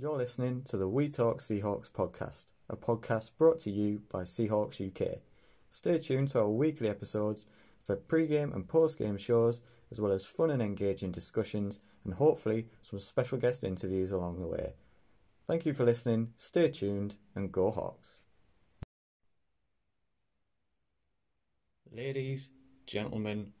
You're listening to the We Talk Seahawks podcast, a podcast brought to you by Seahawks UK. Stay tuned to our weekly episodes for pre-game and post-game shows, as well as fun and engaging discussions, and hopefully some special guest interviews along the way. Thank you for listening, stay tuned, and go Hawks. Ladies, gentlemen,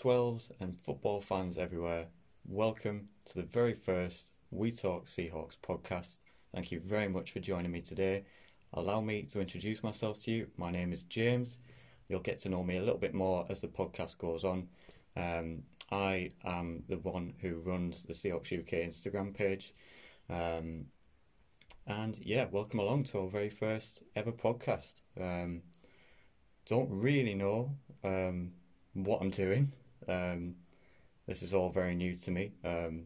12s, and football fans everywhere, welcome to the very first We Talk Seahawks podcast. Thank you very much for joining me today. Allow me to introduce myself to you. My name is James. You'll get to know me a little bit more as the podcast goes on. Um, I am the one who runs the Seahawks UK Instagram page. Um, and yeah, welcome along to our very first ever podcast. Um, don't really know um, what I'm doing. Um, this is all very new to me, um,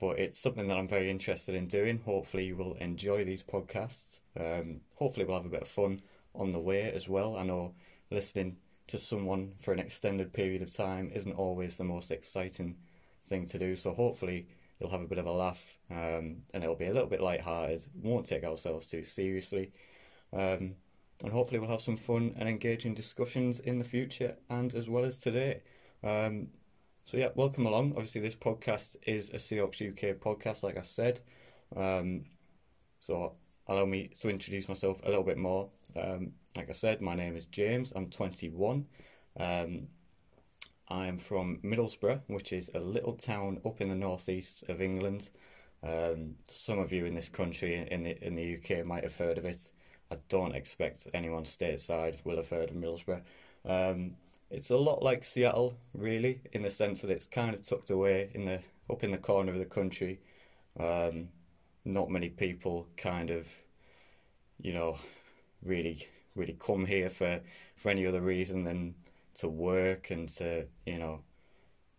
but it's something that I'm very interested in doing. Hopefully, you will enjoy these podcasts. Um, hopefully, we'll have a bit of fun on the way as well. I know listening to someone for an extended period of time isn't always the most exciting thing to do, so hopefully, you'll have a bit of a laugh um, and it'll be a little bit light-hearted. Won't take ourselves too seriously. Um, and hopefully we'll have some fun and engaging discussions in the future and as well as today. Um, so yeah, welcome along. Obviously, this podcast is a Seahawks UK podcast, like I said. Um, so allow me to introduce myself a little bit more. Um, like I said, my name is James. I'm 21. Um, I'm from Middlesbrough, which is a little town up in the northeast of England. Um, some of you in this country, in the in the UK, might have heard of it. I don't expect anyone stateside will have heard of Middlesbrough. It's a lot like Seattle, really, in the sense that it's kind of tucked away in the up in the corner of the country. Um, not many people kind of, you know, really really come here for for any other reason than to work and to you know.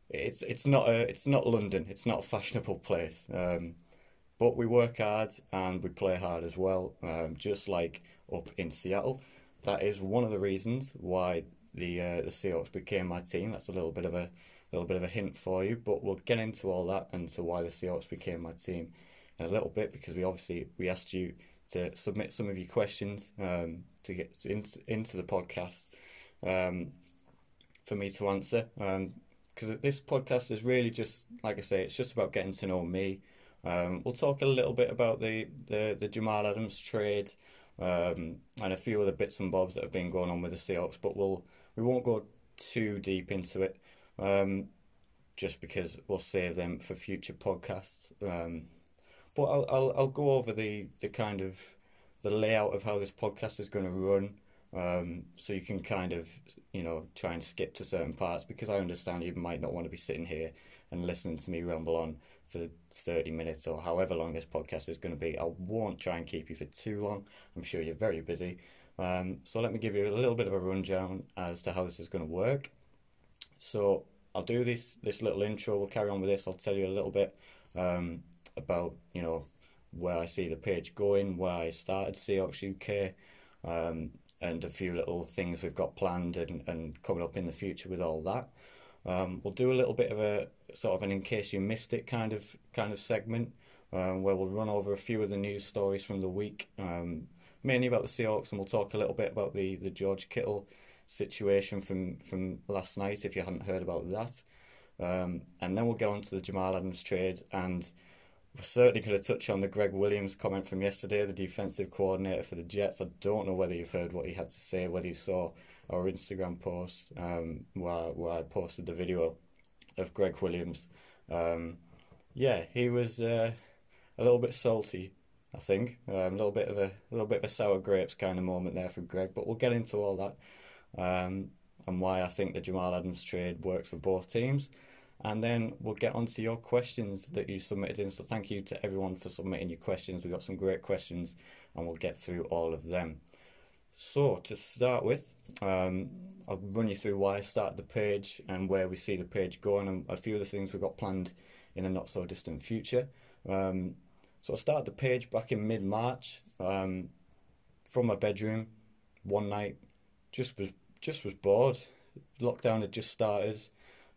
It's it's not a it's not London. It's not a fashionable place. Um, but we work hard and we play hard as well, um, just like up in Seattle. That is one of the reasons why the uh, the Seahawks became my team. That's a little bit of a little bit of a hint for you, but we'll get into all that and to why the Seahawks became my team in a little bit because we obviously we asked you to submit some of your questions um, to get to, into, into the podcast um, for me to answer. Because um, this podcast is really just like I say, it's just about getting to know me um, we'll talk a little bit about the, the, the Jamal Adams trade um, and a few other bits and bobs that have been going on with the Seahawks, but we'll we won't go too deep into it, um, just because we'll save them for future podcasts. Um, but I'll, I'll I'll go over the the kind of the layout of how this podcast is going to run. Um, so you can kind of, you know, try and skip to certain parts because I understand you might not want to be sitting here and listening to me ramble on for 30 minutes or however long this podcast is going to be. I won't try and keep you for too long. I'm sure you're very busy. Um, so let me give you a little bit of a rundown as to how this is going to work. So I'll do this this little intro. We'll carry on with this. I'll tell you a little bit um, about you know where I see the page going, where I started Seahawks UK, um, and a few little things we've got planned and, and coming up in the future with all that. Um, we'll do a little bit of a sort of an in case you missed it kind of kind of segment um, where we'll run over a few of the news stories from the week, um, mainly about the Seahawks, and we'll talk a little bit about the, the George Kittle situation from from last night if you hadn't heard about that. Um, and then we'll get on to the Jamal Adams trade, and we're certainly going to touch on the Gregg Williams comment from yesterday, the defensive coordinator for the Jets. I don't know whether you've heard what he had to say, whether you saw our Instagram post um, where, where I posted the video of Gregg Williams. Um, yeah, he was uh, a little bit salty, I think. Um, a little bit of a, a little bit of a sour grapes kind of moment there for Greg, but we'll get into all that um, and why I think the Jamal Adams trade works for both teams. And then we'll get on to your questions that you submitted in. So thank you to everyone for submitting your questions. We got some great questions, and we'll get through all of them. So to start with, um, I'll run you through why I started the page and where we see the page going, and a few of the things we've got planned in the not so distant future. Um, so I started the page back in mid March um, from my bedroom one night. Just was just was bored. Lockdown had just started,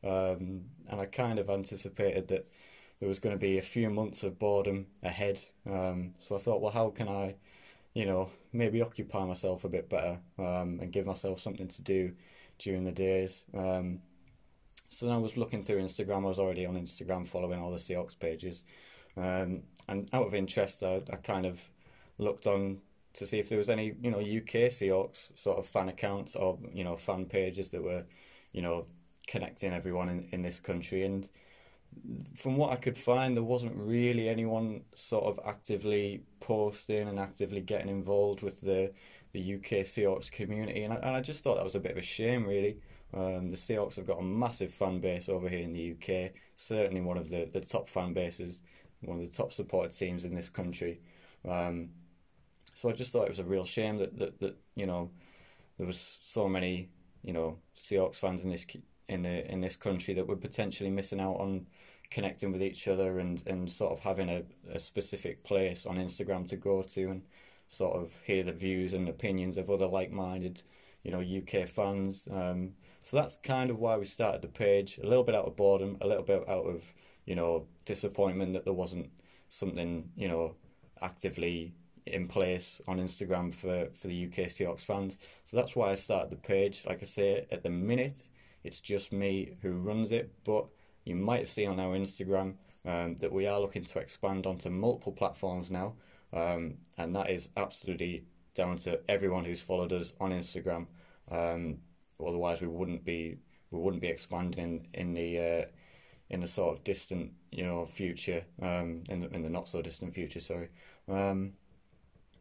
um, and I kind of anticipated that there was going to be a few months of boredom ahead. Um, so I thought, well, how can I, you know, maybe occupy myself a bit better um, and give myself something to do during the days. Um, so then I was looking through Instagram. I was already on Instagram following all the Seahawks pages. Um, and out of interest, I, I kind of looked on to see if there was any, you know, UK Seahawks sort of fan accounts or, you know, fan pages that were, you know, connecting everyone in, in this country. And from what I could find, there wasn't really anyone sort of actively posting and actively getting involved with the the UK Seahawks community, and I, and I just thought that was a bit of a shame, really. Um, the Seahawks have got a massive fan base over here in the UK, certainly one of the, the top fan bases, one of the top supported teams in this country. Um, so I just thought it was a real shame that, that, that you know there was so many you know Seahawks fans in this in the in this country that were potentially missing out on connecting with each other and, and sort of having a, a specific place on Instagram to go to and sort of hear the views and opinions of other like-minded you know UK fans. Um, so that's kind of why we started the page. A little bit out of boredom, a little bit out of you know disappointment that there wasn't something you know actively in place on Instagram for, for the UK Seahawks fans. So that's why I started the page. Like I say, at the minute, it's just me who runs it, but you might have seen on our Instagram um, that we are looking to expand onto multiple platforms now, um, and that is absolutely down to everyone who's followed us on Instagram. Um, otherwise, we wouldn't be we wouldn't be expanding in, in the uh, in the sort of distant you know future um, in the, in the not so distant future. Sorry. Um,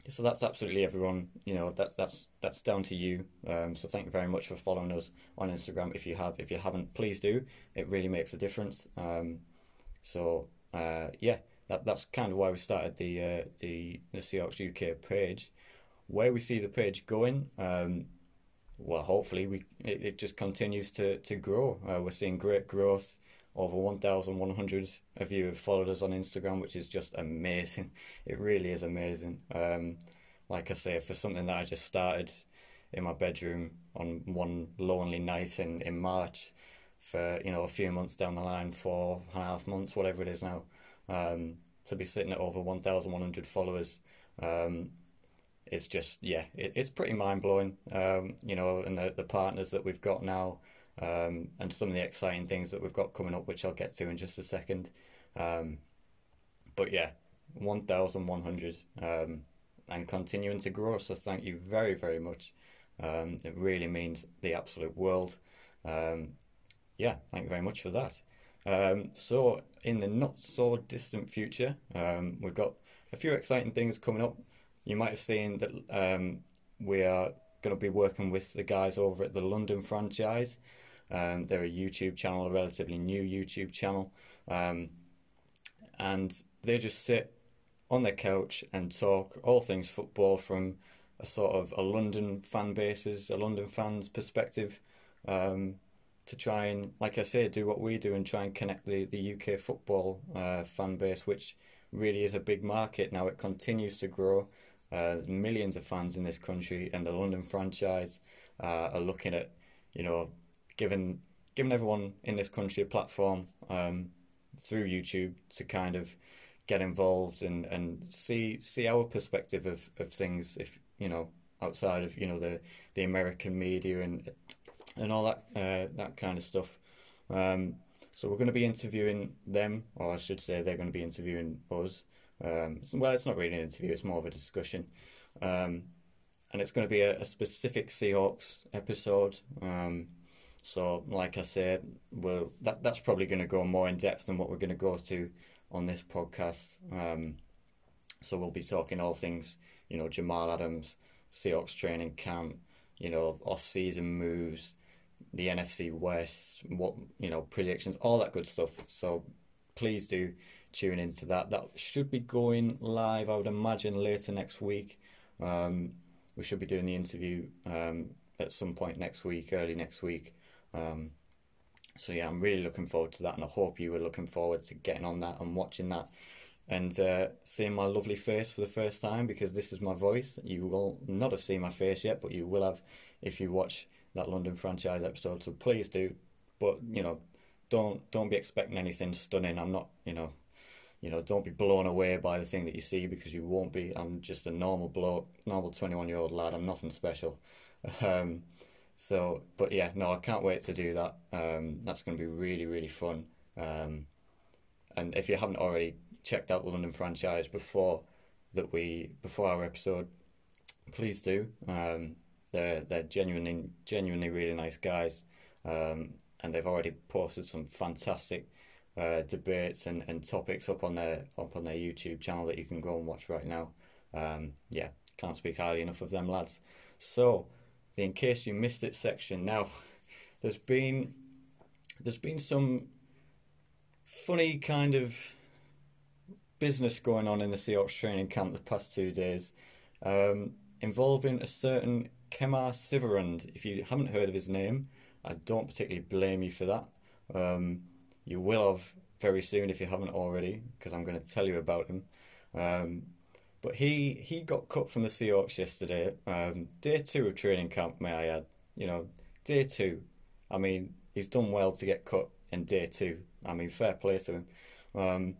so that's absolutely everyone. You know that that's that's down to you. Um, so thank you very much for following us on Instagram. If you have, if you haven't, please do. It really makes a difference. Um, so uh, yeah, that that's kind of why we started the uh, the the Seahawks UK page. Where we see the page going, um, well, hopefully we it, it just continues to to grow. Uh, we're seeing great growth over 1,100 of you have followed us on Instagram, which is just amazing. It really is amazing. Um, like I say, for something that I just started in my bedroom on one lonely night in, in March, for you know a few months down the line, four and a half months, whatever it is now, um, to be sitting at over 1,100 followers. Um, it's just yeah, it, it's pretty mind blowing. Um, you know, and the the partners that we've got now um, and some of the exciting things that we've got coming up, which I'll get to in just a second. Um, but yeah, 1,100 um, and continuing to grow. So thank you very, very much. Um, it really means the absolute world. Um, yeah, thank you very much for that. Um, so, in the not so distant future, we've got a few exciting things coming up. You might have seen that we are going to be working with the guys over at the London franchise. Um, they're a YouTube channel, a relatively new YouTube channel, um, and they just sit on their couch and talk all things football from a sort of a London fan basis, a London fans perspective, um, to try and, like I say, do what we do and try and connect the the UK football uh, fan base, which really is a big market now. It continues to grow. Uh, millions of fans in this country, and the London franchise uh, are looking at, you know, given given everyone in this country a platform um, through YouTube to kind of get involved and, and see see our perspective of, of things if you know outside of you know the the American media and and all that uh, that kind of stuff. Um, so we're going to be interviewing them, or I should say they're going to be interviewing us. Um, well, it's not really an interview; it's more of a discussion. Um, and it's going to be a, a specific Seahawks episode. Um, so, like I said, well, that that's probably going to go more in depth than what we're going to go to on this podcast. Um, so we'll be talking all things, you know, Jamal Adams, Seahawks training camp, you know, off-season moves, the NFC West, what you know, predictions, all that good stuff. So please do tune into that. That should be going live, I would imagine, later next week. Um, we should be doing the interview um, at some point next week, early next week. Um, so yeah, I'm really looking forward to that, and I hope you were looking forward to getting on that and watching that and uh, seeing my lovely face for the first time because this is my voice. You will not have seen my face yet, but you will have if you watch that London franchise episode. So please do, but you know, don't don't be expecting anything stunning. I'm not, you know, you know, don't be blown away by the thing that you see because you won't be. I'm just a normal bloke, normal 21 year old lad. I'm nothing special. Um, so, but yeah, no, I can't wait to do that. Um, that's going to be really, really fun. Um, and if you haven't already checked out the London franchise before that we before our episode, please do. Um, they're they're genuinely genuinely really nice guys, um, and they've already posted some fantastic uh, debates and, and topics up on their up on their YouTube channel that you can go and watch right now. Um, yeah, can't speak highly enough of them lads. So, the in case you missed it section now, there's been there's been some funny kind of business going on in the Seahawks training camp the past two days, um, involving a certain Kemah Siverand. If you haven't heard of his name, I don't particularly blame you for that. Um, you will have very soon if you haven't already, because I'm going to tell you about him. Um, but he he got cut from the Seahawks yesterday. Um, day two of training camp, may I add. You know, day two. I mean, he's done well to get cut in day two. I mean, fair play to him. Um,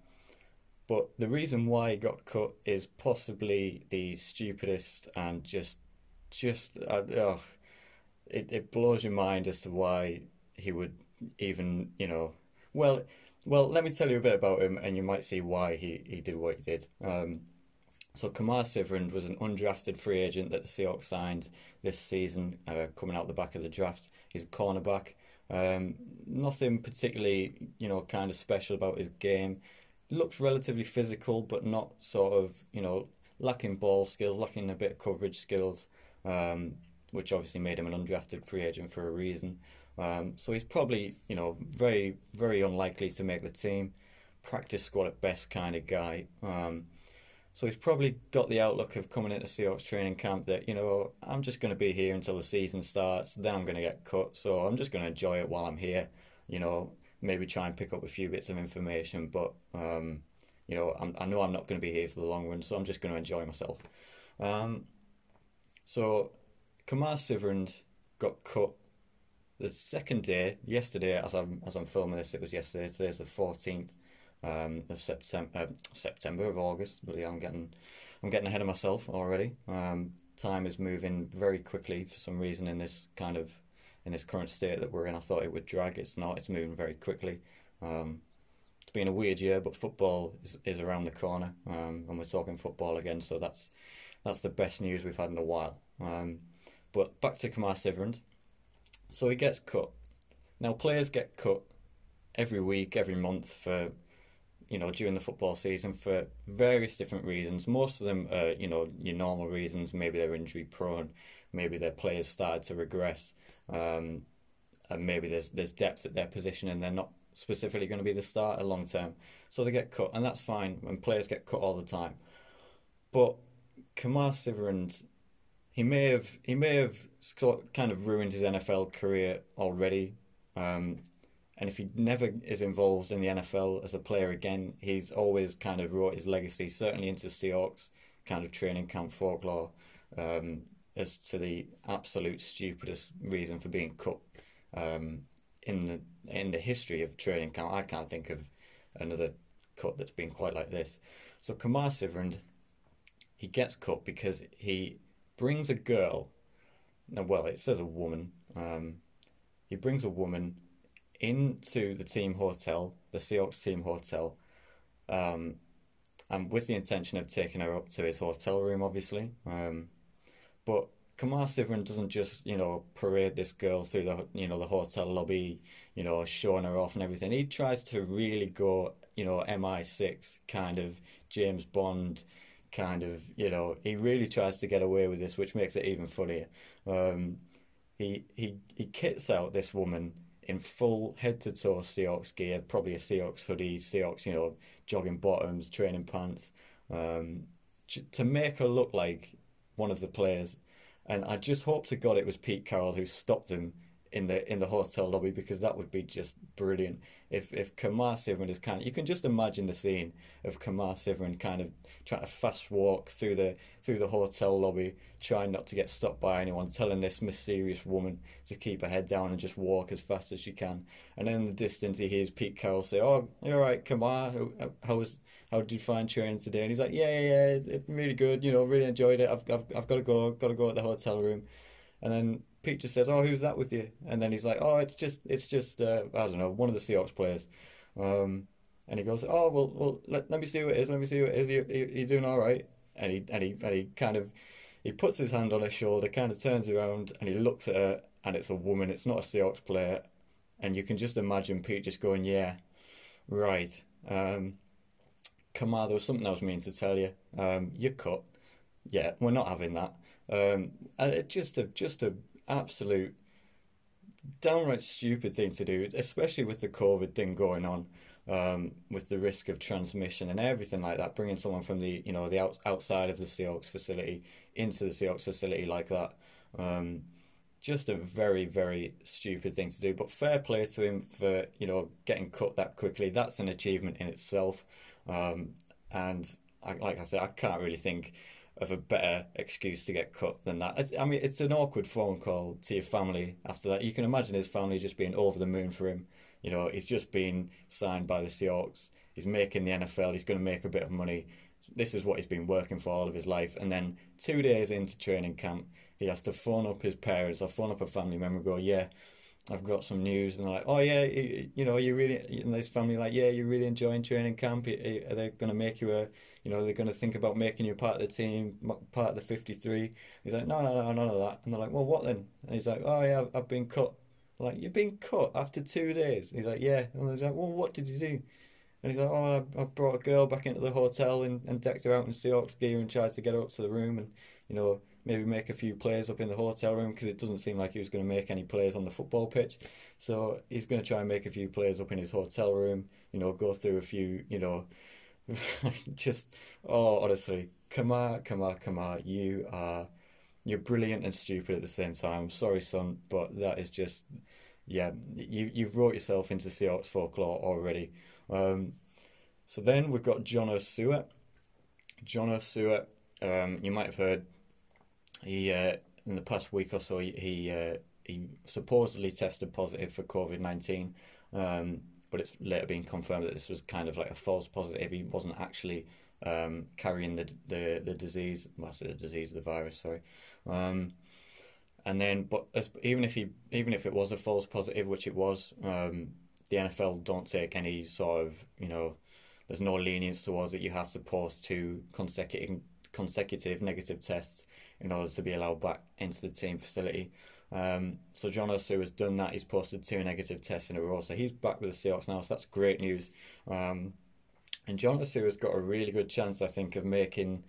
but the reason why he got cut is possibly the stupidest and just, just, uh, oh, it, it blows your mind as to why he would even, you know, well, well, let me tell you a bit about him, and you might see why he, he did what he did. Um, so Kemah Siverand was an undrafted free agent that the Seahawks signed this season, uh, coming out the back of the draft. He's a cornerback. Um, nothing particularly, you know, kind of special about his game. Looks relatively physical, but not sort of, you know, lacking ball skills, lacking a bit of coverage skills, um, which obviously made him an undrafted free agent for a reason. Um, so he's probably, you know, very, very unlikely to make the team. Practice squad at best kind of guy. Um, so he's probably got the outlook of coming into Seahawks training camp that, you know, I'm just going to be here until the season starts, then I'm going to get cut, so I'm just going to enjoy it while I'm here. You know, maybe try and pick up a few bits of information, but, um, you know, I'm, i know I'm not going to be here for the long run, so I'm just going to enjoy myself. Um, so Kemah Siverand got cut the second day, yesterday, as I'm as I'm filming this, it was yesterday. Today's the fourteenth um, of September, uh, September of August. Yeah, I'm getting I'm getting ahead of myself already. Um, time is moving very quickly for some reason in this kind of in this current state that we're in. I thought it would drag. It's not. It's moving very quickly. Um, it's been a weird year, but football is, is around the corner, um, and we're talking football again. So that's that's the best news we've had in a while. Um, but back to Kemah Siverand. So he gets cut. Now players get cut every week, every month for you know during the football season for various different reasons. Most of them are you know your normal reasons. Maybe they're injury prone. Maybe their players started to regress. Um, and maybe there's there's depth at their position and they're not specifically going to be the starter long term. So they get cut, and that's fine when players get cut all the time. But Kemah Siverand he may have he may have sort kind of ruined his NFL career already. Um, and if he never is involved in the NFL as a player again, he's always kind of wrought his legacy, certainly into Seahawks kind of training camp folklore, um, as to the absolute stupidest reason for being cut um, in the in the history of training camp. I can't think of another cut that's been quite like this. So Kemah Siverand, he gets cut because he brings a girl. No, well, it says a woman. Um, he brings a woman into the team hotel, the Seahawks team hotel, um, and with the intention of taking her up to his hotel room, obviously. Um, but Kemah Siverand doesn't just, you know, parade this girl through the, you know, the hotel lobby, you know, showing her off and everything. He tries to really go, you know, MI6 kind of James Bond kind of, you know, he really tries to get away with this, which makes it even funnier. Um, he he he kits out this woman in full head to toe Seahawks gear, probably a Seahawks hoodie, Seahawks, you know, jogging bottoms, training pants, um, to make her look like one of the players. And I just hope to God it was Pete Carroll who stopped him in the in the hotel lobby because that would be just brilliant. If if Kemah Siverand is kind of, you can just imagine the scene of Kemah Siverand kind of trying to fast walk through the through the hotel lobby, trying not to get stopped by anyone, telling this mysterious woman to keep her head down and just walk as fast as she can. And then in the distance, he hears Pete Carroll say, "Oh, you're right, Kemah. How, how was how did you find training today?" And he's like, "Yeah, yeah, yeah, really good. You know, really enjoyed it. I've I've, I've got to go, got to go at the hotel room." And then Pete just says, "Oh, who's that with you?" And then he's like, "Oh, it's just, it's just, uh, I don't know, one of the Seahawks players." Um, and he goes, "Oh, well, well, let, let me see who it is. Let me see who it is. You, you, you doing all right?" And he, and he, and he kind of, he puts his hand on her shoulder, kind of turns around, and he looks at her, and it's a woman. It's not a Seahawks player, and you can just imagine Pete just going, "Yeah, right." Um, Kemah, there was something I was meaning to tell you. Um, you're cut. Yeah, we're not having that. Um, it just a just a absolute downright stupid thing to do, especially with the COVID thing going on, um, with the risk of transmission and everything like that. Bringing someone from the you know the out, outside of the Seahawks facility into the Seahawks facility like that, um, just a very very stupid thing to do. But fair play to him for you know getting cut that quickly. That's an achievement in itself, um, and I, like I said, I can't really think of a better excuse to get cut than that. I mean, it's an awkward phone call to your family after that. You can imagine his family just being over the moon for him. You know, he's just been signed by the Seahawks. He's making the NFL. He's going to make a bit of money. This is what he's been working for all of his life. And then two days into training camp, he has to phone up his parents or phone up a family member and go, yeah, I've got some news, and they're like, "Oh yeah, you know, you really," and this family like, "Yeah, you're really enjoying training camp. Are they going to make you a, you know, they're going to think about making you part of the team, part of the 53?" He's like, "No, no, no, none of that." And they're like, "Well, what then?" And he's like, "Oh yeah, I've been cut." Like, "You've been cut after two days?" he's like, "Yeah." And he's like, "Well, what did you do?" And he's like, "Oh, I, I brought a girl back into the hotel and, and decked her out in Seahawks gear and tried to get her up to the room and, you know." Maybe make a few plays up in the hotel room because it doesn't seem like he was going to make any plays on the football pitch. So he's going to try and make a few plays up in his hotel room, you know, go through a few, you know, just, oh, honestly, Kemah, Kemah, Kemah, you are, you're brilliant and stupid at the same time. sorry, son, but that is just, yeah, you, you've wrote yourself into Seahawks folklore already. Um, so then we've got John Ursua. John Ursua, um, you might have heard he uh, in the past week or so he he, uh, he supposedly tested positive for COVID nineteen, um, but it's later been confirmed that this was kind of like a false positive. He wasn't actually um, carrying the the the disease. Well, the disease, the virus. Sorry. Um, and then, but as, even if he even if it was a false positive, which it was, um, the NFL don't take any sort of you know. There's no lenience towards it. You have to post two consecutive consecutive negative tests in order to be allowed back into the team facility. Um, so John Ursua has done that. He's posted two negative tests in a row, so he's back with the Seahawks now. So that's great news. Um, and John Ursua has got a really good chance, I think, of making.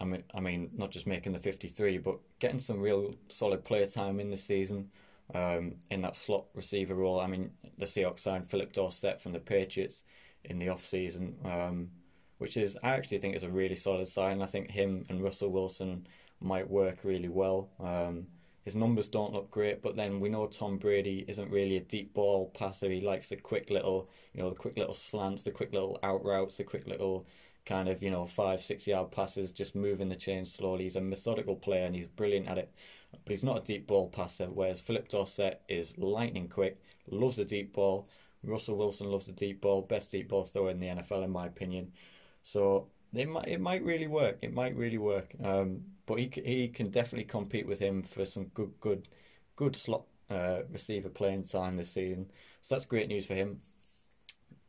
I mean, I mean, not just making the 53, but getting some real solid player time in the season um, in that slot receiver role. I mean, the Seahawks signed Philip Dorsett from the Patriots in the off season, um, which is I actually think is a really solid sign. I think him and Russell Wilson might work really well. Um, his numbers don't look great, but then we know Tom Brady isn't really a deep ball passer. He likes the quick little, you know, the quick little slants, the quick little out routes, the quick little kind of, you know, five, six yard passes, just moving the chains slowly. He's a methodical player and he's brilliant at it. But he's not a deep ball passer, whereas Philip Dorsett is lightning quick, loves a deep ball. Russell Wilson loves the deep ball, best deep ball thrower in the NFL, in my opinion. So it might it might really work. It might really work. Um, but he he can definitely compete with him for some good good good slot uh, receiver playing time this season. So that's great news for him.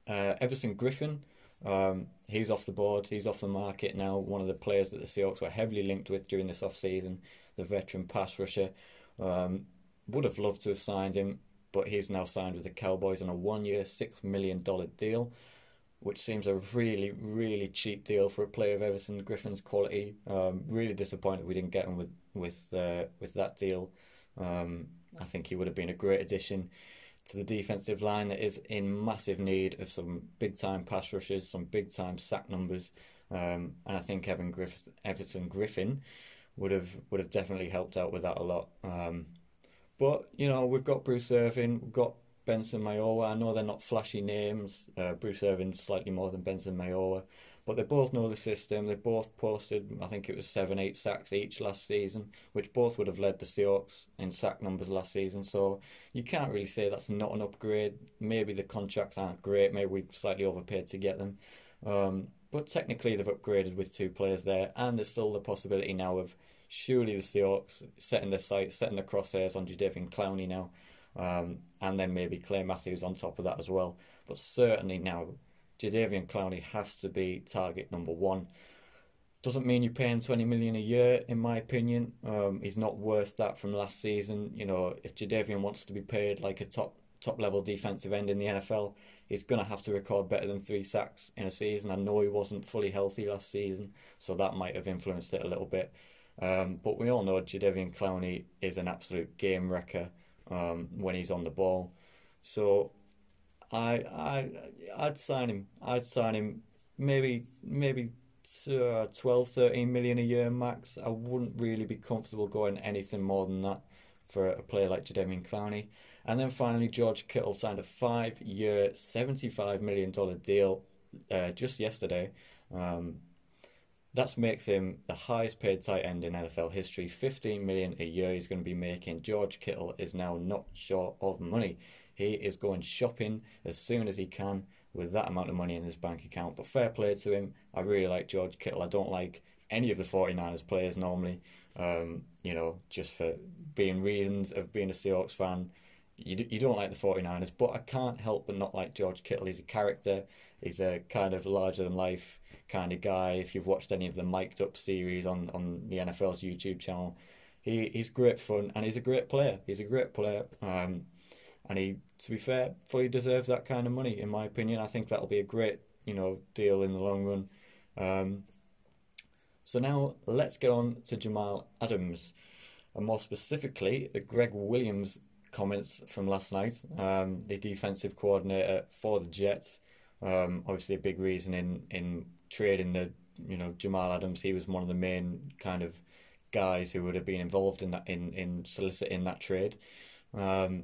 Uh, Everson Griffen, um, he's off the board. He's off the market now. One of the players that the Seahawks were heavily linked with during this off season, the veteran pass rusher. Um, would have loved to have signed him, but he's now signed with the Cowboys on a one-year, six million dollar deal which seems a really, really cheap deal for a player of Everson Griffen's quality. Um, really disappointed we didn't get him with with uh, with that deal. Um, I think he would have been a great addition to the defensive line that is in massive need of some big time pass rushes, some big time sack numbers, um, and I think Evan Griff- Everson Griffen would have would have definitely helped out with that a lot. Um, but you know we've got Bruce Irvin, we've got Benson Mayowa. I know they're not flashy names. Uh, Bruce Irvin slightly more than Benson Mayowa, but they both know the system. They both posted, I think it was seven, eight sacks each last season, which both would have led the Seahawks in sack numbers last season. So you can't really say that's not an upgrade. Maybe the contracts aren't great. Maybe we slightly overpaid to get them. Um, but technically, they've upgraded with two players there, and there's still the possibility now of surely the Seahawks setting their sights, setting the crosshairs on Jadeveon Clowney now, um, and then maybe Clay Matthews on top of that as well. But certainly now Jadeveon Clowney has to be target number one. Doesn't mean you're paying 20 million a year, in my opinion. Um, he's not worth that from last season. You know, if Jadeveon wants to be paid like a top top level defensive end in the NFL, he's going to have to record better than three sacks in a season. I know he wasn't fully healthy last season, so that might have influenced it a little bit. Um, but we all know Jadeveon Clowney is an absolute game wrecker um, when he's on the ball. So I I I'd sign him. I'd sign him. Maybe maybe uh, 12, 13 million a year max. I wouldn't really be comfortable going anything more than that for a player like Jadeveon Clowney. And then finally, George Kittle signed a five-year, $75 million deal uh, just yesterday. Um, that makes him the highest paid tight end in NFL history. 15 million a year he's going to be making. George Kittle is now not short of money. He is going shopping as soon as he can with that amount of money in his bank account. But fair play to him. I really like George Kittle. I don't like any of the 49ers players normally, um, you know, just for being reasons of being a Seahawks fan. You, you don't like the 49ers, but I can't help but not like George Kittle. He's a character, he's a kind of larger than life kind of guy. If you've watched any of the mic'd up series on, on the NFL's YouTube channel, he, he's great fun and he's a great player. He's a great player. Um, and he, to be fair, fully deserves that kind of money, in my opinion. I think that'll be a great, you know, deal in the long run. Um, so now let's get on to Jamal Adams, and more specifically, the Gregg Williams comments from last night, um, the defensive coordinator for the Jets. Um, obviously, a big reason in in trading the you know Jamal Adams. He was one of the main kind of guys who would have been involved in that in in soliciting that trade. Um,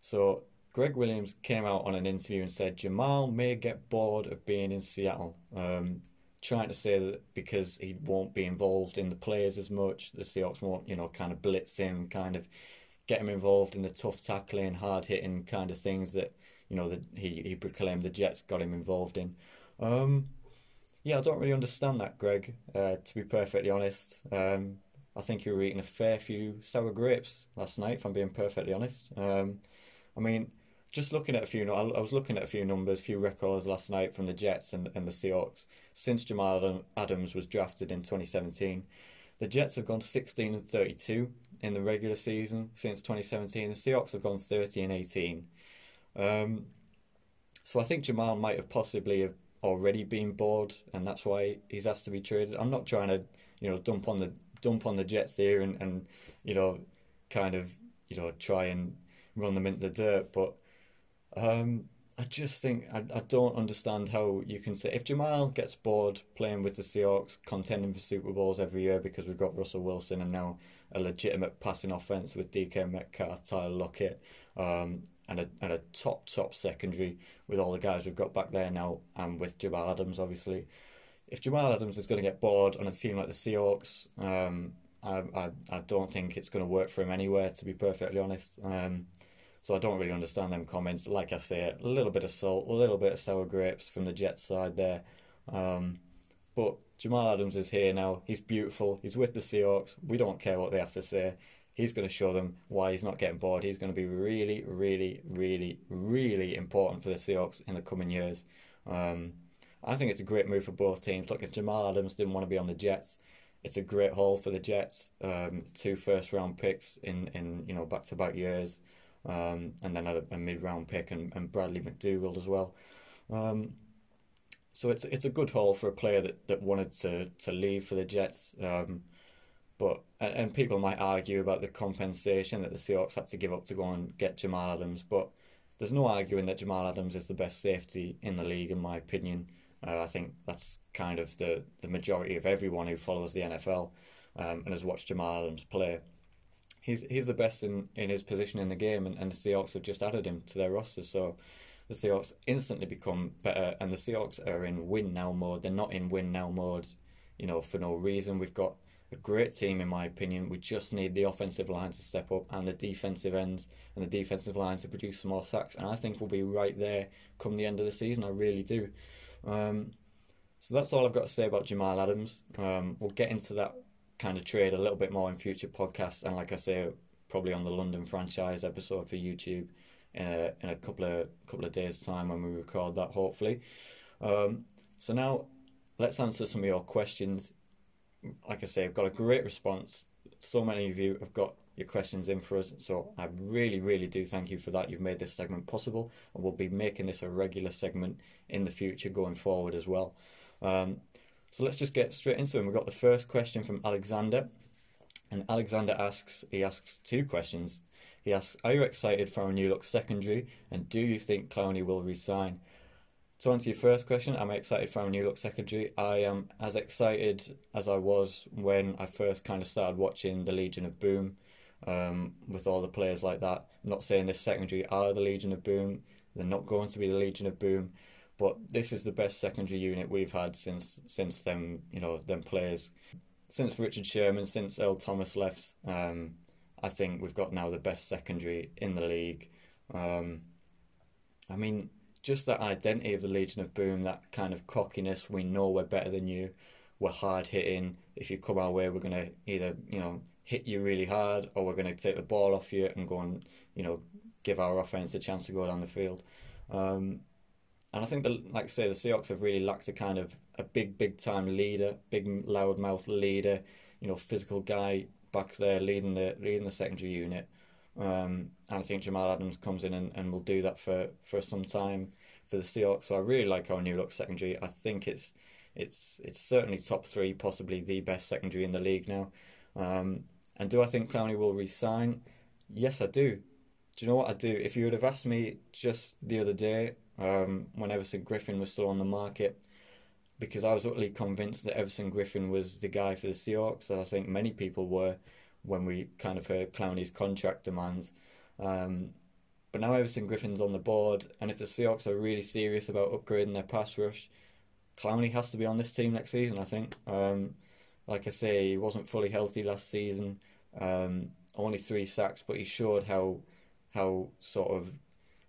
so Gregg Williams came out on an interview and said Jamal may get bored of being in Seattle. Um, trying to say that because he won't be involved in the players as much, the Seahawks won't, you know, kind of blitz him, kind of get him involved in the tough tackling, hard hitting kind of things that, you know, that he, he proclaimed the Jets got him involved in. Um, yeah, I don't really understand that, Greg, uh, to be perfectly honest. Um, I think you were eating a fair few sour grapes last night, if I'm being perfectly honest. Um, I mean, just looking at a few, I was looking at a few numbers, a few records last night from the Jets and, and the Seahawks. Since Jamal Adams was drafted in 2017, the Jets have gone 16 and 32 in the regular season since 2017. The Seahawks have gone 30 and 18. Um, so I think Jamal might have possibly have already been bored, and that's why he's asked to be traded. I'm not trying to, you know, dump on the dump on the Jets here and, and you know, kind of, you know, try and run them into the dirt. But um, I just think I, I don't understand how you can say if Jamal gets bored playing with the Seahawks, contending for Super Bowls every year because we've got Russell Wilson and now a legitimate passing offense with DK Metcalf, Tyler Lockett, um, and a and a top top secondary with all the guys we've got back there now, and with Jamal Adams obviously. If Jamal Adams is going to get bored on a team like the Seahawks, um, I, I I don't think it's going to work for him anywhere. To be perfectly honest. Um, so I don't really understand them comments. Like I say, a little bit of salt, a little bit of sour grapes from the Jets side there. Um, but Jamal Adams is here now. He's beautiful. He's with the Seahawks. We don't care what they have to say. He's going to show them why he's not getting bored. He's going to be really, really, really, really important for the Seahawks in the coming years. Um, I think it's a great move for both teams. Look, if Jamal Adams didn't want to be on the Jets, it's a great haul for the Jets. Um, two first round picks in, in you know back to back years um, and then a, a mid round pick and, and Bradley McDougald as well. Um, so it's it's a good haul for a player that, that wanted to, to leave for the Jets. Um, but and, and people might argue about the compensation that the Seahawks had to give up to go and get Jamal Adams, but there's no arguing that Jamal Adams is the best safety in the league, in my opinion. Uh, I think that's kind of the, the majority of everyone who follows the NFL um, and has watched Jamal Adams play he's he's the best in, in his position in the game, and, and the Seahawks have just added him to their roster. So the Seahawks instantly become better, and the Seahawks are in win now mode. They're not in win now mode, you know, for no reason. We've got a great team, in my opinion. We just need the offensive line to step up and the defensive ends and the defensive line to produce some more sacks. And I think we'll be right there come the end of the season. I really do. Um, so that's all I've got to say about Jamal Adams. Um, we'll get into that kind of trade a little bit more in future podcasts, and like I say, probably on the London franchise episode for YouTube in a, in a couple of couple of days' time when we record that, hopefully. Um, so now let's answer some of your questions. Like I say, I've got a great response. So many of you have got your questions in for us, so I really, really do thank you for that. You've made this segment possible, and we'll be making this a regular segment in the future going forward as well. Um, so let's just get straight into it. We've got the first question from Alexander. And Alexander asks, he asks two questions. He asks, Are you excited for our new look secondary? And do you think Clowney will resign? To answer your first question, I'm excited for new look secondary. I am as excited as I was when I first kind of started watching the Legion of Boom um, with all the players like that. I'm not saying this secondary are the Legion of Boom, they're not going to be the Legion of Boom, but this is the best secondary unit we've had since since them you know them players since Richard Sherman since Earl Thomas left. Um, I think we've got now the best secondary in the league. Um, I mean, just that identity of the Legion of Boom, that kind of cockiness. We know we're better than you. We're hard hitting. If you come our way, we're gonna either you know hit you really hard, or we're gonna take the ball off you and go and you know give our offense a chance to go down the field. Um, and I think, the, like I say, the Seahawks have really lacked a kind of a big, big time leader, big loudmouth leader, you know, physical guy back there leading the leading the secondary unit. Um, and I think Jamal Adams comes in and, and will do that for, for some time for the Seahawks. So I really like our new look secondary. I think it's it's it's certainly top three, possibly the best secondary in the league now. Um, and do I think Clowney will resign? Yes, I do. Do you know what I do? If you would have asked me just the other day um, when Everson Griffen was still on the market because I was utterly convinced that Everson Griffen was the guy for the Seahawks. I think many people were when we kind of heard Clowney's contract demands. Um, but now Everson Griffen's on the board, and if the Seahawks are really serious about upgrading their pass rush, Clowney has to be on this team next season. I think. Um, like I say, he wasn't fully healthy last season. Um, only three sacks, but he showed how how sort of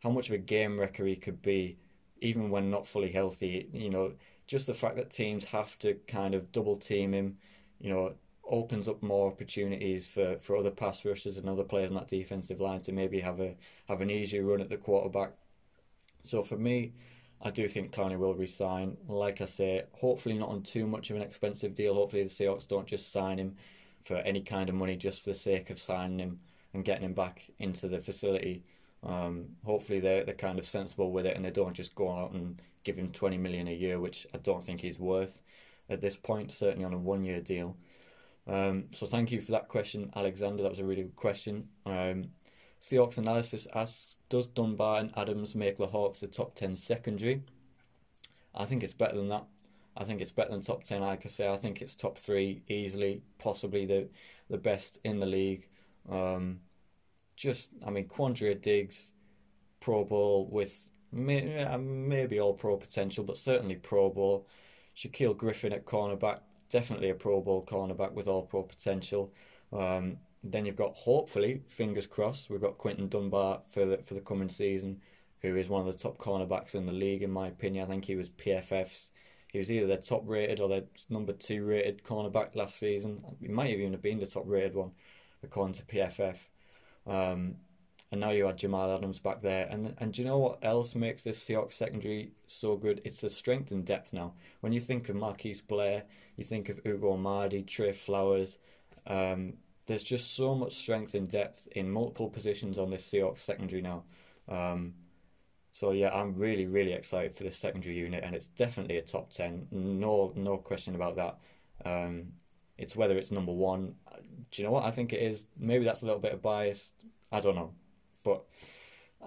how much of a game wrecker he could be, even when not fully healthy. You know, just the fact that teams have to kind of double team him, you know, opens up more opportunities for, for other pass rushers and other players on that defensive line to maybe have a have an easier run at the quarterback. So for me, I do think Clowney will resign. Like I say, hopefully not on too much of an expensive deal. Hopefully the Seahawks don't just sign him for any kind of money just for the sake of signing him and getting him back into the facility. Um, hopefully they're they're kind of sensible with it and they don't just go out and give him twenty million a year, which I don't think he's worth at this point. Certainly on a one year deal. Um, so thank you for that question, Alexander. That was a really good question. Um, Seahawks analysis asks: Does Dunbar and Adams make the Hawks a top ten secondary? I think it's better than that. I think it's better than top ten. Like I say, I think it's top three easily, possibly the the best in the league. Um, just, I mean, Quandre Diggs, Pro Bowl with may, maybe all Pro potential, but certainly Pro Bowl. Shaquill Griffin at cornerback, definitely a Pro Bowl cornerback with all Pro potential. Um, then you've got, hopefully, fingers crossed, we've got Quinton Dunbar for the, for the coming season, who is one of the top cornerbacks in the league, in my opinion. I think he was PFF's. He was either their top rated or their number two rated cornerback last season. He might even have been the top rated one, according to PFF. Um, and now you add Jamal Adams back there. And and do you know what else makes this Seahawks secondary so good? It's the strength and depth now. When you think of Marquise Blair, you think of Ugo Amadi, Trey Flowers. Um, there's just so much strength and depth in multiple positions on this Seahawks secondary now. Um, so yeah, I'm really really excited for this secondary unit, and it's definitely a top ten. No no question about that. Um, it's whether it's number one. Do you know what I think it is? Maybe that's a little bit of bias. I don't know, but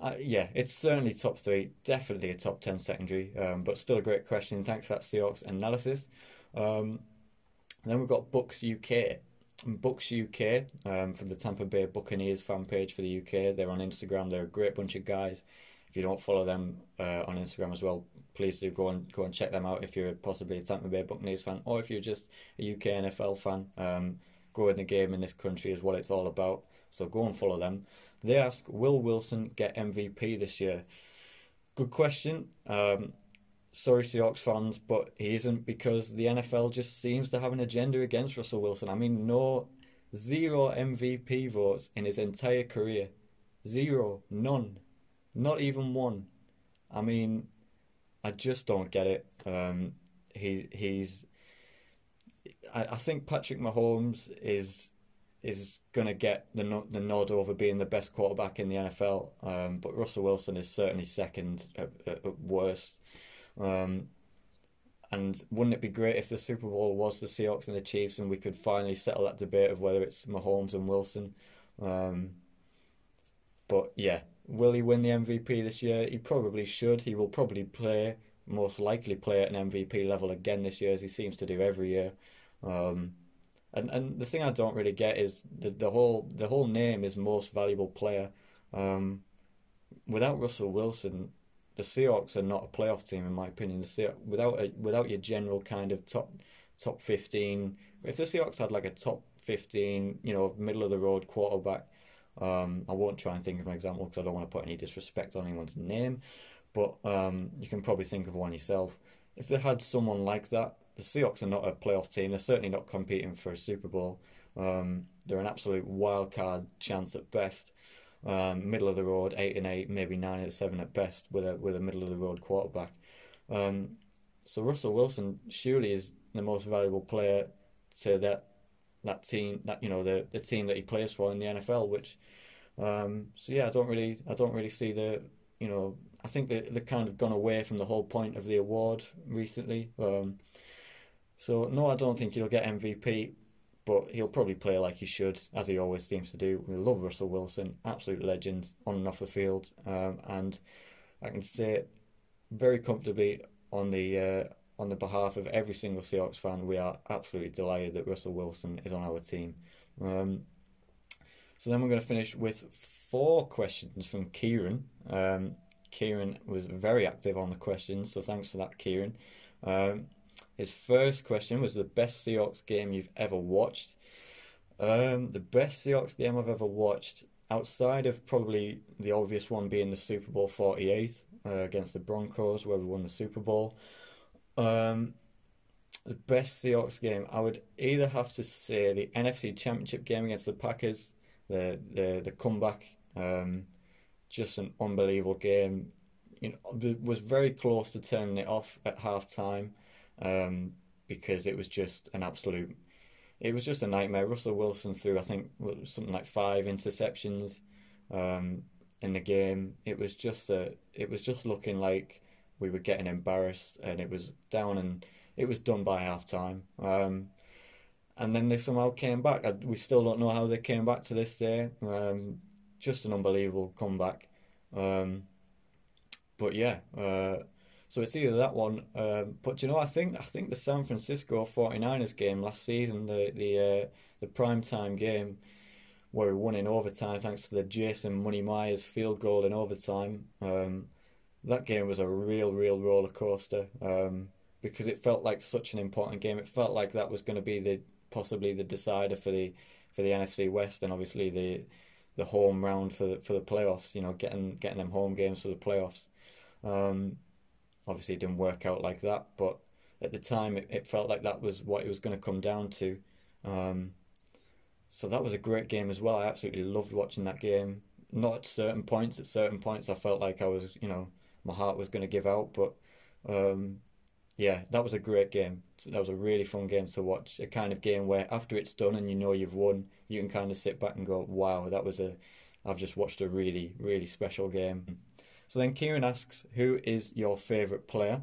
uh, yeah, it's certainly top three. Definitely a top ten secondary, um, but still a great question. Thanks for that Seahawks analysis. Um, then we've got Bucs UK. Bucs UK um, from the Tampa Bay Buccaneers fan page for the UK. They're on Instagram. They're a great bunch of guys. If you don't follow them uh, on Instagram as well, please do go and go and check them out. If you're possibly a Tampa Bay Buccaneers fan, or if you're just a UK NFL fan, um, growing the game in this country is what it's all about. So go and follow them. They ask, will Wilson get MVP this year? Good question. Um, sorry, Seahawks fans, but he isn't because the NFL just seems to have an agenda against Russell Wilson. I mean, no, zero MVP votes in his entire career. Zero. None. Not even one. I mean, I just don't get it. Um, he he's. I, I think Patrick Mahomes is is going to get the the nod over being the best quarterback in the NFL. Um, but Russell Wilson is certainly second at, at worst. Um, and wouldn't it be great if the Super Bowl was the Seahawks and the Chiefs, and we could finally settle that debate of whether it's Mahomes and Wilson? Um, but yeah, will he win the MVP this year? He probably should. He will probably play, most likely play at an MVP level again this year, as he seems to do every year. Um, and and the thing I don't really get is the the whole the whole name is most valuable player. Um, without Russell Wilson, the Seahawks are not a playoff team in my opinion. The Seahawks, without a, without your general kind of top top fifteen, if the Seahawks had like a top fifteen, you know, middle of the road quarterback, um, I won't try and think of an example because I don't want to put any disrespect on anyone's name, but um, you can probably think of one yourself. If they had someone like that, the Seahawks are not a playoff team. They're certainly not competing for a Super Bowl. Um, they're an absolute wild card chance at best. Um, middle of the road, eight and eight, maybe nine and seven at best, with a with a middle of the road quarterback. Um, so Russell Wilson surely is the most valuable player to that that team, that you know the the team that he plays for in the NFL. Which, um, so yeah, I don't really I don't really see the you know I think they they kind of gone away from the whole point of the award recently. Um, so no, I don't think he'll get MVP, but he'll probably play like he should, as he always seems to do. We love Russell Wilson, absolute legend on and off the field, um, and I can say very comfortably on the uh, on the behalf of every single Seahawks fan, we are absolutely delighted that Russell Wilson is on our team. Um, so then we're going to finish with four questions from Kieran. Um, Kieran was very active on the questions, so thanks for that, Kieran. Um, his first question was the best Seahawks game you've ever watched. Um, the best Seahawks game I've ever watched, outside of probably the obvious one being the Super Bowl 48 uh, against the Broncos, where we won the Super Bowl. Um, the best Seahawks game, I would either have to say the NFC Championship game against the Packers, the the the comeback, um, just an unbelievable game. You know, was very close to turning it off at half time um, because it was just an absolute. It was just a nightmare. Russell Wilson threw, I think, something like five interceptions um, in the game. It was just a. It was just looking like we were getting embarrassed, and it was down, and it was done by half time. Um, and then they somehow came back. We still don't know how they came back to this day. Um, just an unbelievable comeback. Um, but yeah, uh, so it's either that one, um, but you know, I think I think the San Francisco 49ers game last season, the the uh, the prime time game, where we won in overtime thanks to the Jason Money Myers field goal in overtime. Um, that game was a real, real roller coaster um, because it felt like such an important game. It felt like that was going to be the possibly the decider for the for the NFC West and obviously the the home round for the, for the playoffs. You know, getting getting them home games for the playoffs. Um, Obviously, it didn't work out like that, but at the time, it, it felt like that was what it was going to come down to. Um, so that was a great game as well. I absolutely loved watching that game. Not at certain points. At certain points, I felt like I was, you know, my heart was going to give out. But um, yeah, that was a great game. That was a really fun game to watch. A kind of game where after it's done and you know you've won, you can kind of sit back and go, "Wow, that was a. I've just watched a really, really special game." So then Kieran asks, who is your favourite player?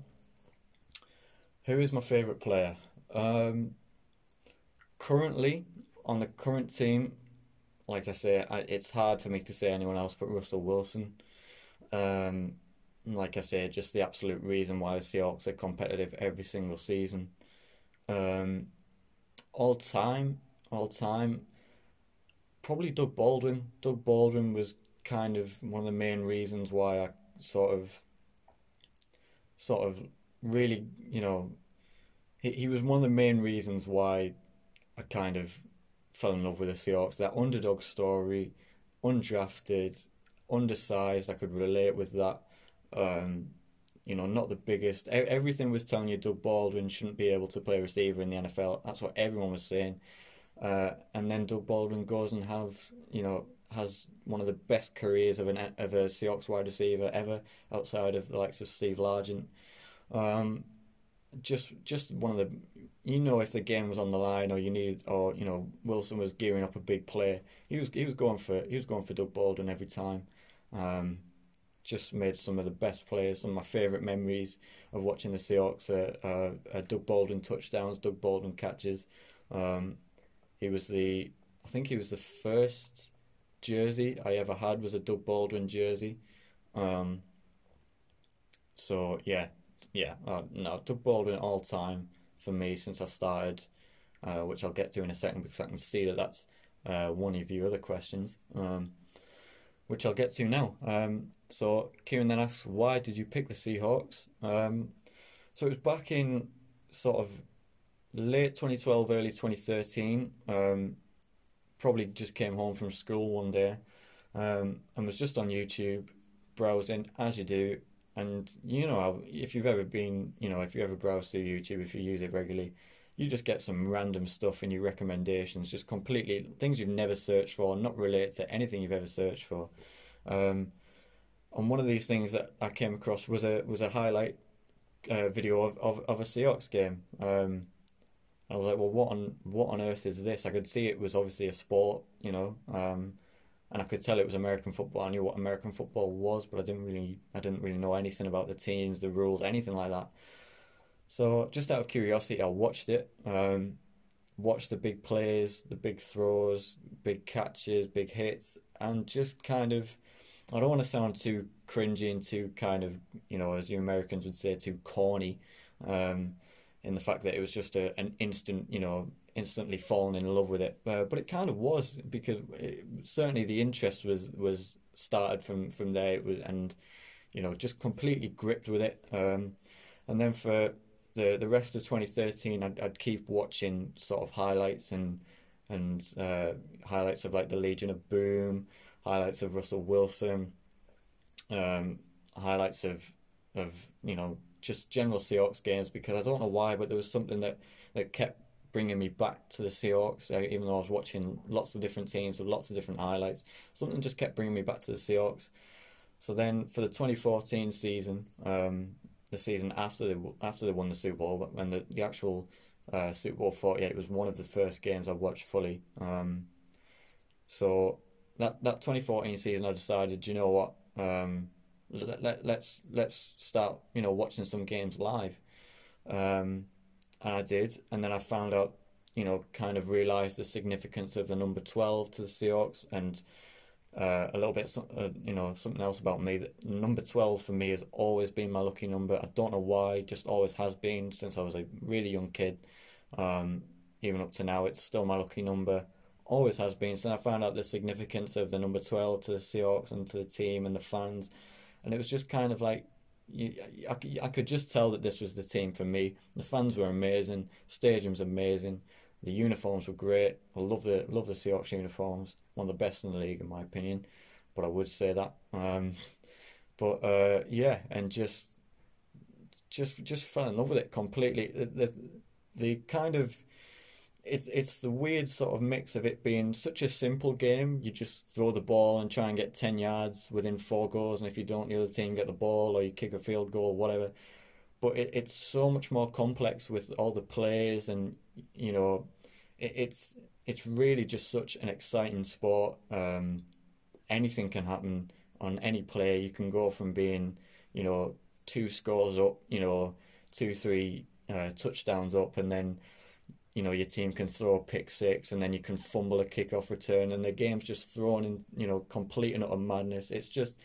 Who is my favourite player? Um, currently, on the current team, like I say, I, it's hard for me to say anyone else but Russell Wilson. Um, like I say, just the absolute reason why the Seahawks are competitive every single season. Um, all time, all time, probably Doug Baldwin. Doug Baldwin was kind of one of the main reasons why I sort of, sort of really, you know, he, he was one of the main reasons why I kind of fell in love with the Seahawks. That underdog story, undrafted, undersized. I could relate with that. Um, you know, not the biggest. Everything was telling you Doug Baldwin shouldn't be able to play receiver in the NFL. That's what everyone was saying. Uh, and then Doug Baldwin goes and have you know has one of the best careers of an of a Seahawks wide receiver ever, outside of the likes of Steve Largent. Um, just just one of the you know if the game was on the line or you needed or you know Wilson was gearing up a big play, he was he was going for he was going for Doug Baldwin every time. Um, just made some of the best players. Some of my favourite memories of watching the Seahawks are, are, are Doug Baldwin touchdowns, Doug Baldwin catches. Um, he was the I think he was the first jersey I ever had was a Doug Baldwin jersey. Um, so yeah, yeah, uh, no, Doug Baldwin all time for me since I started, uh, which I'll get to in a second because I can see that that's uh, one of your other questions, um, which I'll get to now. Um, so Kieran then asks, why did you pick the Seahawks? Um, so it was back in sort of late 2012, early 2013. Probably just came home from school one day um, and was just on YouTube browsing as you do and you know, if you've ever been, you know, if you ever browse through YouTube, if you use it regularly, you just get some random stuff in your recommendations, just completely things you've never searched for, not related to anything you've ever searched for. Um, and one of these things that I came across was a was a highlight uh, video of, of, of a Seahawks game. Um, I was like, well, what on what on earth is this? I could see it was obviously a sport, you know. Um, and I could tell it was American football. I knew what American football was, but I didn't really I didn't really know anything about the teams, the rules, anything like that. So just out of curiosity, I watched it. Um, watched the big plays, the big throws, big catches, big hits, and just kind of. I don't want to sound too cringy and too kind of you know as you Americans would say too corny. Um, in the fact that it was just a, an instant, you know, instantly fallen in love with it. Uh, but it kind of was because it, certainly the interest was was started from from there, It was, and you know just completely gripped with it. Um, and then for the the rest of 2013, I'd, I'd keep watching sort of highlights and and uh, highlights of like the Legion of Boom, highlights of Russell Wilson, um, highlights of of you know just general Seahawks games because I don't know why, but there was something that that kept bringing me back to the Seahawks, uh, even though I was watching lots of different teams with lots of different highlights. Something just kept bringing me back to the Seahawks. So then for the 2014 season, um, the season after they after they won the Super Bowl, when the the actual uh, Super Bowl 48 was one of the first games I watched fully. Um, so that that 2014 season, I decided, you know what, um, let, let, let's let's start, you know, watching some games live. Um, and I did, and then I found out, you know, kind of realised the significance of the number twelve to the Seahawks, and uh, a little bit, uh, you know, something else about me. That number twelve for me has always been my lucky number. I don't know why, just always has been since I was a really young kid. Um, even up to now, it's still my lucky number. Always has been. So I found out the significance of the number twelve to the Seahawks and to the team and the fans, and it was just kind of like you, I, I could just tell that this was the team for me. The fans were amazing, stadium's amazing, the uniforms were great. I love the love the Seahawks uniforms, one of the best in the league in my opinion. But I would say that. Um, but uh, yeah, and just just just fell in love with it completely. The, the, the kind of it's it's the weird sort of mix of it being such a simple game. You just throw the ball and try and get ten yards within four goals, and if you don't, the other team get the ball or you kick a field goal, whatever. But it, it's so much more complex with all the plays, and you know, it, it's it's really just such an exciting sport. Um, anything can happen on any play. You can go from being, you know, two scores up, you know, two three uh, touchdowns up, and then you know your team can throw a pick six and then you can fumble a kickoff return and the game's just thrown in you know complete and utter madness it's just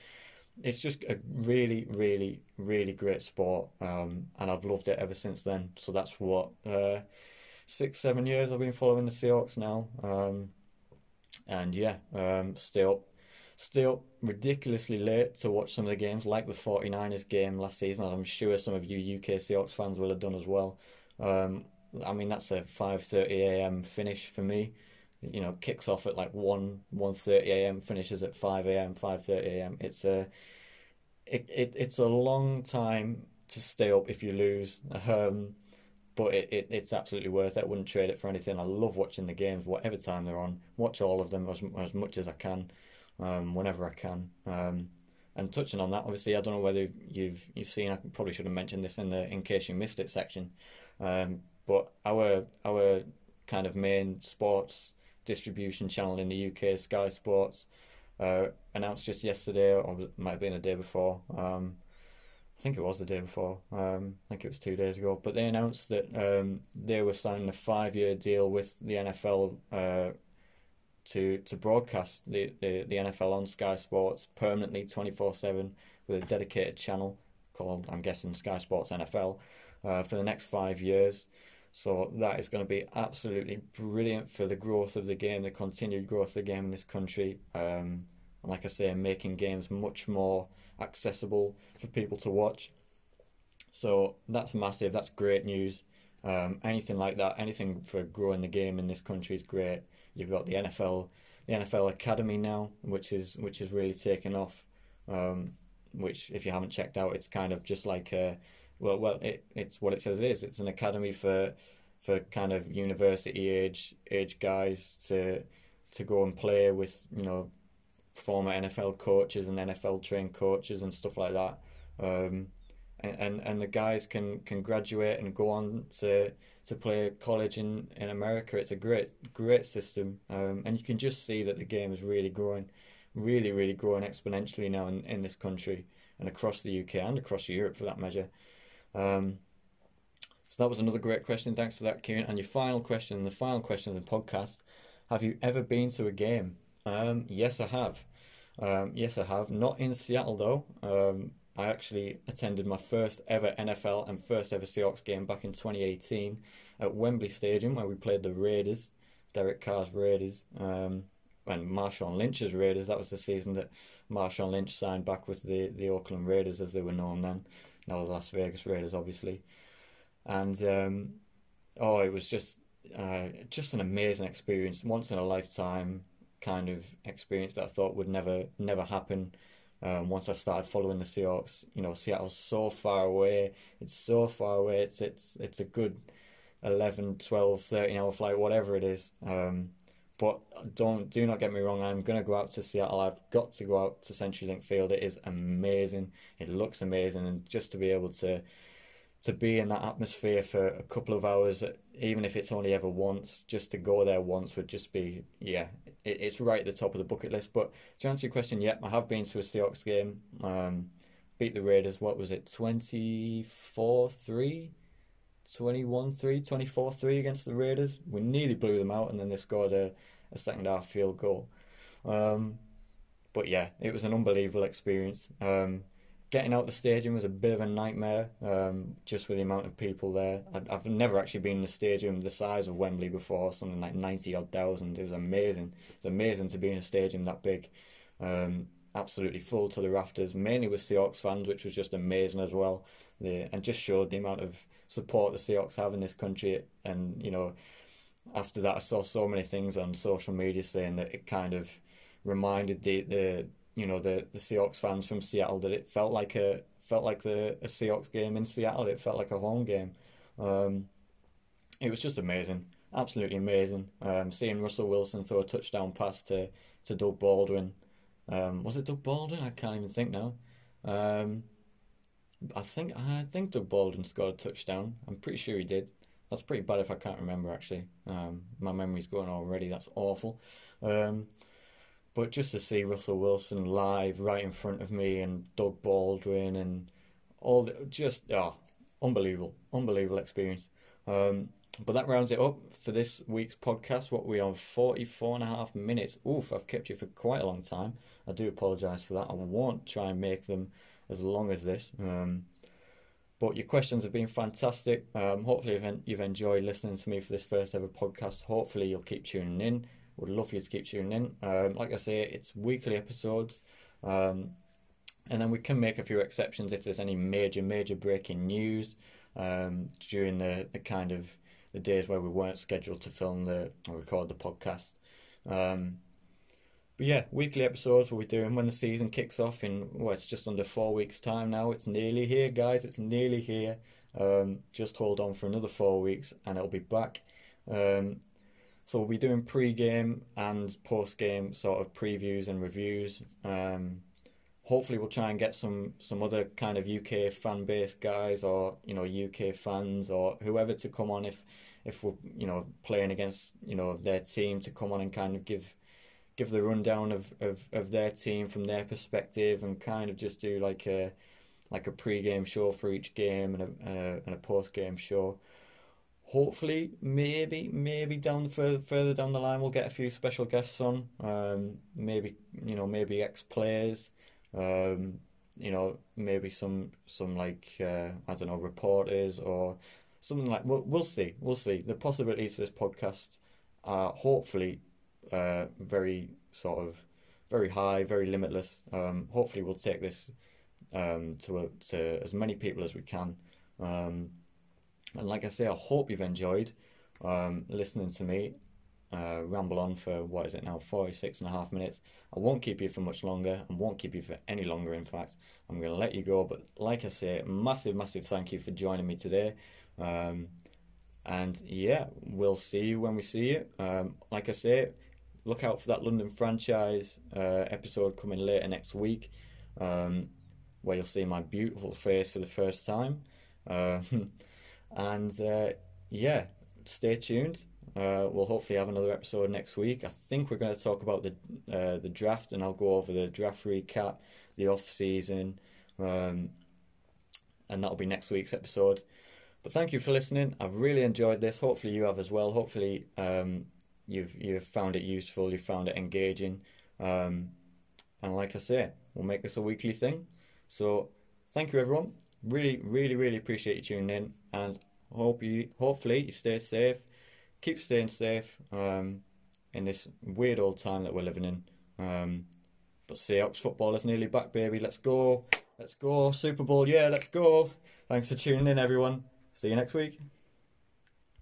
it's just a really really really great sport um, and I've loved it ever since then so that's what uh, six, seven years I've been following the Seahawks now. Um, and yeah, um, stay up ridiculously late to watch some of the games, like the 49ers game last season, as I'm sure some of you UK Seahawks fans will have done as well. Um, I mean, that's a 5:30 a.m. finish for me. You know, kicks off at like 1 1:30 a.m. finishes at 5 a.m. 5:30 a.m. It's a it, it it's a long time to stay up if you lose. Um, but it, it, it's absolutely worth it. I wouldn't trade it for anything. I love watching the games, whatever time they're on. Watch all of them as, as much as I can, um, whenever I can. Um, and touching on that, obviously, I don't know whether you've you've seen. I probably should have mentioned this in the in case you missed it section. Um, but our our kind of main sports distribution channel in the UK, Sky Sports, uh, announced just yesterday, or it might have been the day before. Um, I think it was the day before. Um, I think it was two days ago. But they announced that um, they were signing a five-year deal with the NFL uh, to to broadcast the, the, the NFL on Sky Sports permanently, twenty four seven, with a dedicated channel called, I'm guessing, Sky Sports NFL, uh, for the next five years. So that is going to be absolutely brilliant for the growth of the game, the continued growth of the game in this country. Um, and like I say, making games much more accessible for people to watch. So that's massive. That's great news. Um, anything like that, anything for growing the game in this country is great. You've got the NFL, the NFL Academy now, which is which is really taken off. Um, which, if you haven't checked out, it's kind of just like a well, well, it, it's what it says it is. It's an academy for for kind of university age age guys to to go and play with you know former NFL coaches and NFL trained coaches and stuff like that. Um, and, and and the guys can can graduate and go on to to play college in, in America. It's a great great system, um, and you can just see that the game is really growing, really really growing exponentially now in, in this country and across the UK and across Europe for that measure. Um, so that was another great question. Thanks for that, Kieran. And your final question, the final question of the podcast: Have you ever been to a game? Um, yes, I have. Um, yes, I have. Not in Seattle though. Um, I actually attended my first ever NFL and first ever Seahawks game back in 2018 at Wembley Stadium where we played the Raiders, Derek Carr's Raiders, um, and Marshawn Lynch's Raiders. That was the season that Marshawn Lynch signed back with the, the Oakland Raiders as they were known then now the Las Vegas Raiders, obviously. And um, oh, it was just uh, just an amazing experience, once in a lifetime kind of experience that I thought would never never happen. Um, once I started following the Seahawks, you know, Seattle's so far away. It's so far away. It's it's it's a good 11, 12, 13 hour flight, whatever it is. Um, but don't do not get me wrong. I'm gonna go out to Seattle. I've got to go out to CenturyLink Field. It is amazing. It looks amazing, and just to be able to to be in that atmosphere for a couple of hours, even if it's only ever once, just to go there once would just be yeah. It, it's right at the top of the bucket list. But to answer your question, yeah, I have been to a Seahawks game. Um, beat the Raiders. What was it? 24-3? 21-3, 24-3 against the Raiders. We nearly blew them out, and then they scored a, a second half field goal. Um, but yeah, it was an unbelievable experience. Um, getting out the stadium was a bit of a nightmare, um, just with the amount of people there. i have never actually been in a stadium the size of Wembley before, something like 90 odd thousand. It was amazing. It was amazing to be in a stadium that big. Um, absolutely full to the rafters, mainly with Seahawks fans, which was just amazing as well. The, and just showed the amount of support the Seahawks have in this country. And you know, after that, I saw so many things on social media saying that it kind of reminded the the you know the the Seahawks fans from Seattle that it felt like a felt like the a Seahawks game in Seattle. It felt like a home game. Um, it was just amazing, absolutely amazing. Um, seeing Russell Wilson throw a touchdown pass to to Doug Baldwin. Um, was it Doug Baldwin? I can't even think now. Um, I think I think Doug Baldwin scored a touchdown. I'm pretty sure he did. That's pretty bad if I can't remember actually. Um, my memory's going already. That's awful. Um, but just to see Russell Wilson live right in front of me and Doug Baldwin and all the, just oh, unbelievable, unbelievable experience. Um, but that rounds it up for this week's podcast. What we on 44 and a half minutes. Oof, I've kept you for quite a long time. I do apologise for that. I won't try and make them as long as this. Um, But your questions have been fantastic. Um, hopefully, you've, you've enjoyed listening to me for this first ever podcast. Hopefully, you'll keep tuning in. Would love for you to keep tuning in. Um, like I say, it's weekly episodes. Um, and then we can make a few exceptions if there's any major, major breaking news um, during the, the kind of the days where we weren't scheduled to film the or record the podcast. But yeah, weekly episodes we'll be doing when the season kicks off in well, it's just under four weeks' time now. It's nearly here, guys. It's nearly here. Um, just hold on for another four weeks, and it'll be back. Um, so we'll be doing pre-game and post-game sort of previews and reviews. Um, hopefully, we'll try and get some some other kind of UK fan base guys or you know UK fans or whoever to come on if if we're you know playing against you know their team to come on and kind of give give the rundown of, of, of their team from their perspective and kind of just do like a like a pre-game show for each game and a, uh, and a post-game show. Hopefully, maybe maybe down further further down the line we'll get a few special guests on. Um, maybe you know maybe ex players. Um, you know maybe some some like uh, I don't know reporters or something like we'll, we'll see we'll see the possibilities for this podcast are hopefully uh, very sort of very high, very limitless. Um, hopefully, we'll take this um, to a, to as many people as we can. Um, and like I say, I hope you've enjoyed um, listening to me uh, ramble on for what is it now, 46 and a half minutes. I won't keep you for much longer and won't keep you for any longer, in fact. I'm going to let you go. But like I say, massive, massive thank you for joining me today. Um, and yeah, we'll see you when we see you. Um, like I say, look out for that London franchise uh, episode coming later next week, um, where you'll see my beautiful face for the first time. Uh, and uh, yeah, stay tuned. Uh, we'll hopefully have another episode next week. I think we're going to talk about the uh, the draft, and I'll go over the draft recap, the off season, um, and that'll be next week's episode. But thank you for listening. I've really enjoyed this. Hopefully you have as well. Hopefully um, you've you've found it useful, you've found it engaging, um, and like I say, we'll make this a weekly thing. So thank you everyone. Really, really, really appreciate you tuning in, and hope you hopefully you stay safe, keep staying safe um, in this weird old time that we're living in. Um, but Seahawks football is nearly back, baby. Let's go. Let's go. Super Bowl, yeah, let's go. Thanks for tuning in, everyone. See you next week.